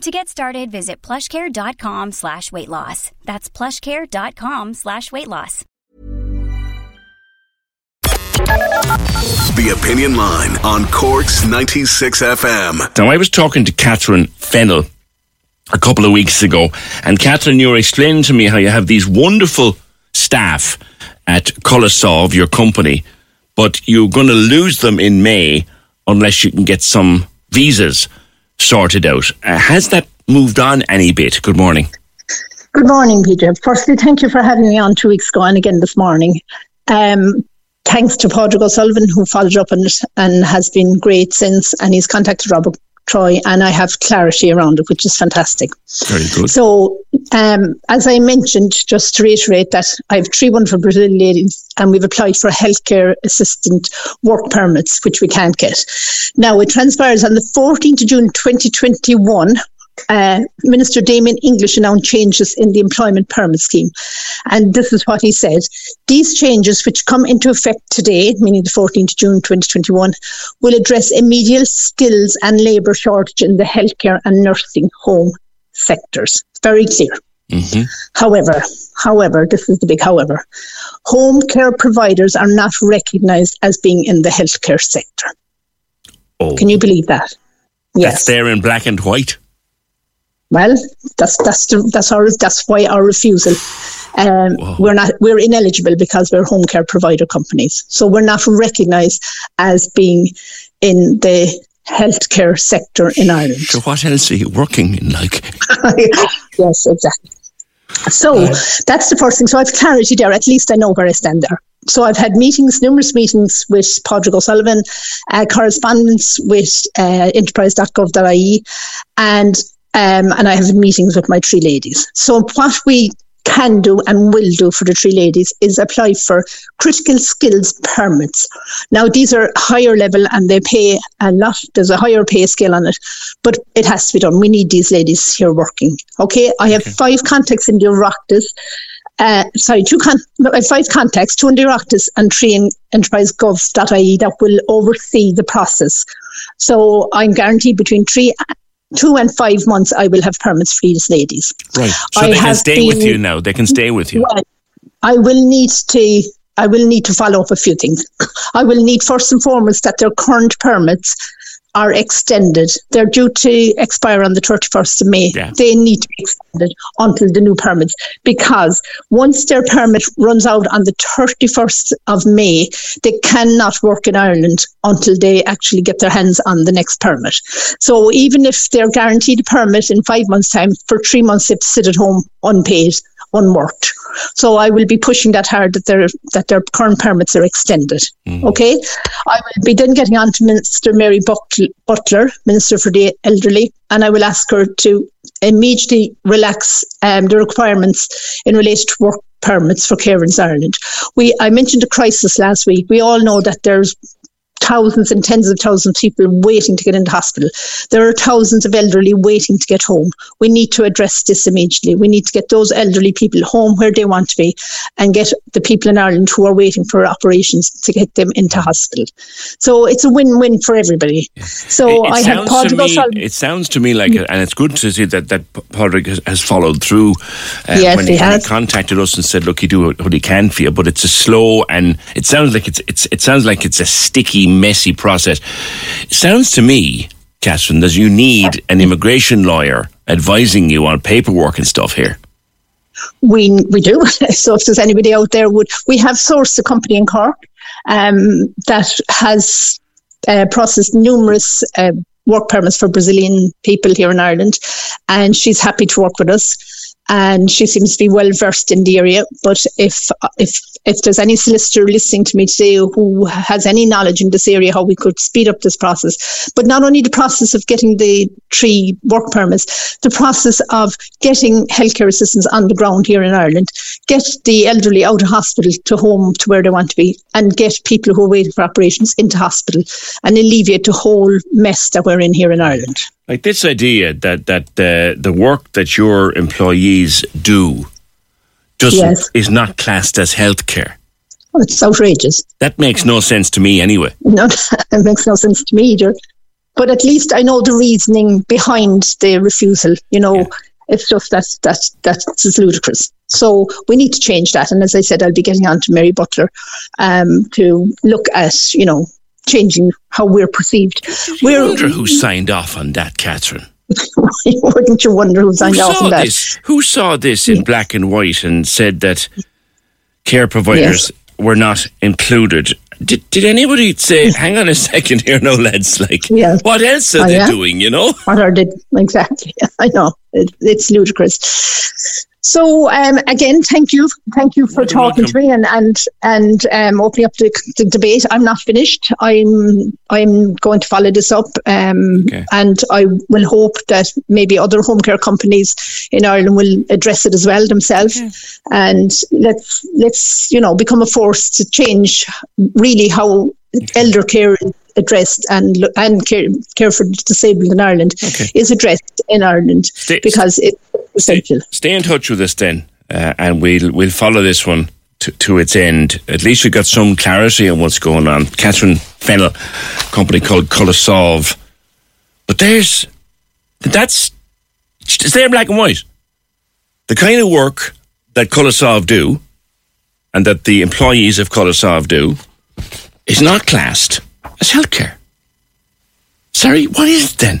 To get started, visit plushcare.com slash weight loss. That's plushcare.com slash weight loss. The Opinion Line on Cork's 96 FM. Now, I was talking to Catherine Fennell a couple of weeks ago, and Catherine, you were explaining to me how you have these wonderful staff at Colasolve, your company, but you're going to lose them in May unless you can get some visas sorted out. Uh, has that moved on any bit? Good morning. Good morning, Peter. Firstly, thank you for having me on two weeks ago and again this morning. Um, thanks to Padraig O'Sullivan, who followed up on it and has been great since, and he's contacted Robert Troy, and I have clarity around it, which is fantastic. Very good. So, um, as I mentioned, just to reiterate that I have three wonderful Brazilian ladies, and we've applied for healthcare assistant work permits, which we can't get. Now, it transpires on the 14th of June 2021 uh, Minister Damien English announced changes in the employment permit scheme. And this is what he said. These changes, which come into effect today, meaning the 14th June 2021, will address immediate skills and labour shortage in the healthcare and nursing home sectors. Very clear. Mm-hmm. However, however, this is the big however. Home care providers are not recognised as being in the healthcare sector. Oh, Can you believe that? Yes. That's there in black and white. Well, that's that's the, that's our that's why our refusal. Um, we're not we're ineligible because we're home care provider companies, so we're not recognised as being in the healthcare sector in Ireland. So, what else are you working in? Like, yes, exactly. So that's the first thing. So I've clarity there. At least I know where I stand there. So I've had meetings, numerous meetings with Padraig O'Sullivan, uh, correspondence with uh, enterprise.gov.ie, and um, and I have meetings with my three ladies. So what we can do and will do for the three ladies is apply for critical skills permits. Now these are higher level and they pay a lot. There's a higher pay scale on it, but it has to be done. We need these ladies here working. Okay, I have five contacts in the Oireachtas. Uh, sorry, two con- no, I have five contacts, two in the Oireachtas and three in enterprisegov.ie that will oversee the process. So I'm guaranteed between three two and five months I will have permits for these ladies. right. So I they can stay with you now. They can stay with you. Well, I will need to I will need to follow up a few things. I will need first and foremost that their current permits are extended. They're due to expire on the 31st of May. Yeah. They need to be extended until the new permits because once their permit runs out on the 31st of May, they cannot work in Ireland until they actually get their hands on the next permit. So even if they're guaranteed a permit in five months' time, for three months they have to sit at home unpaid, unworked. So I will be pushing that hard that their that their current permits are extended. Okay, I will be then getting on to Minister Mary Butler, Minister for the Elderly, and I will ask her to immediately relax um, the requirements in relation to work permits for carers Ireland. We I mentioned a crisis last week. We all know that there's thousands and tens of thousands of people waiting to get into hospital. There are thousands of elderly waiting to get home. We need to address this immediately. We need to get those elderly people home where they want to be and get the people in Ireland who are waiting for operations to get them into hospital. So it's a win-win for everybody. So It I have Padraig me, it sounds to me like, and it's good to see that that Padraig has, followed through uh, Yes, when he when has. contacted us and said, "Look, he do what he can for you," but it's a slow and it sounds like it's it's it sounds like it's a sticky, messy process. It sounds to me, Catherine, that you need an immigration lawyer advising you on paperwork and stuff here. We we do. so if there's anybody out there, would we have sourced a company in Cork um, that has uh, processed numerous uh, work permits for Brazilian people here in Ireland, and she's happy to work with us and she seems to be well versed in the area. But if if if there's any solicitor listening to me today who has any knowledge in this area, how we could speed up this process, but not only the process of getting the three work permits, the process of getting healthcare assistance on the ground here in Ireland, get the elderly out of hospital to home to where they want to be, and get people who are waiting for operations into hospital, and alleviate the whole mess that we're in here in Ireland. Like this idea that that the the work that your employees do just yes. is not classed as healthcare. Well, it's outrageous. That makes no sense to me anyway. No, it makes no sense to me either. But at least I know the reasoning behind the refusal. You know, yeah. it's just that that that's ludicrous. So we need to change that. And as I said, I'll be getting on to Mary Butler um, to look at you know changing how we're perceived. I wonder who signed off on that, Catherine. Wouldn't you wonder who signed who off on that? This? Who saw this in black and white and said that care providers yes. were not included? Did, did anybody say, hang on a second here, no lads, like, yes. what else are oh, they yeah? doing, you know? What are they, exactly, I know, it, it's ludicrous. So um, again, thank you, thank you for You're talking welcome. to me and and and um, opening up the, the, debate. I'm not finished. I'm I'm going to follow this up, um, okay. and I will hope that maybe other home care companies in Ireland will address it as well themselves. Okay. And let's let's you know become a force to change really how okay. elder care is addressed and and care, care for disabled in Ireland is addressed in Ireland stay, because it's essential. Stay, in touch with us then, uh, and we'll we'll follow this one to, to its end. At least we got some clarity on what's going on. Catherine Fennell, company called Colosolve, but there's that's it's there black and white. The kind of work that Colosolve do, and that the employees of Colosolve do, is not classed as healthcare. Sorry, what is it then?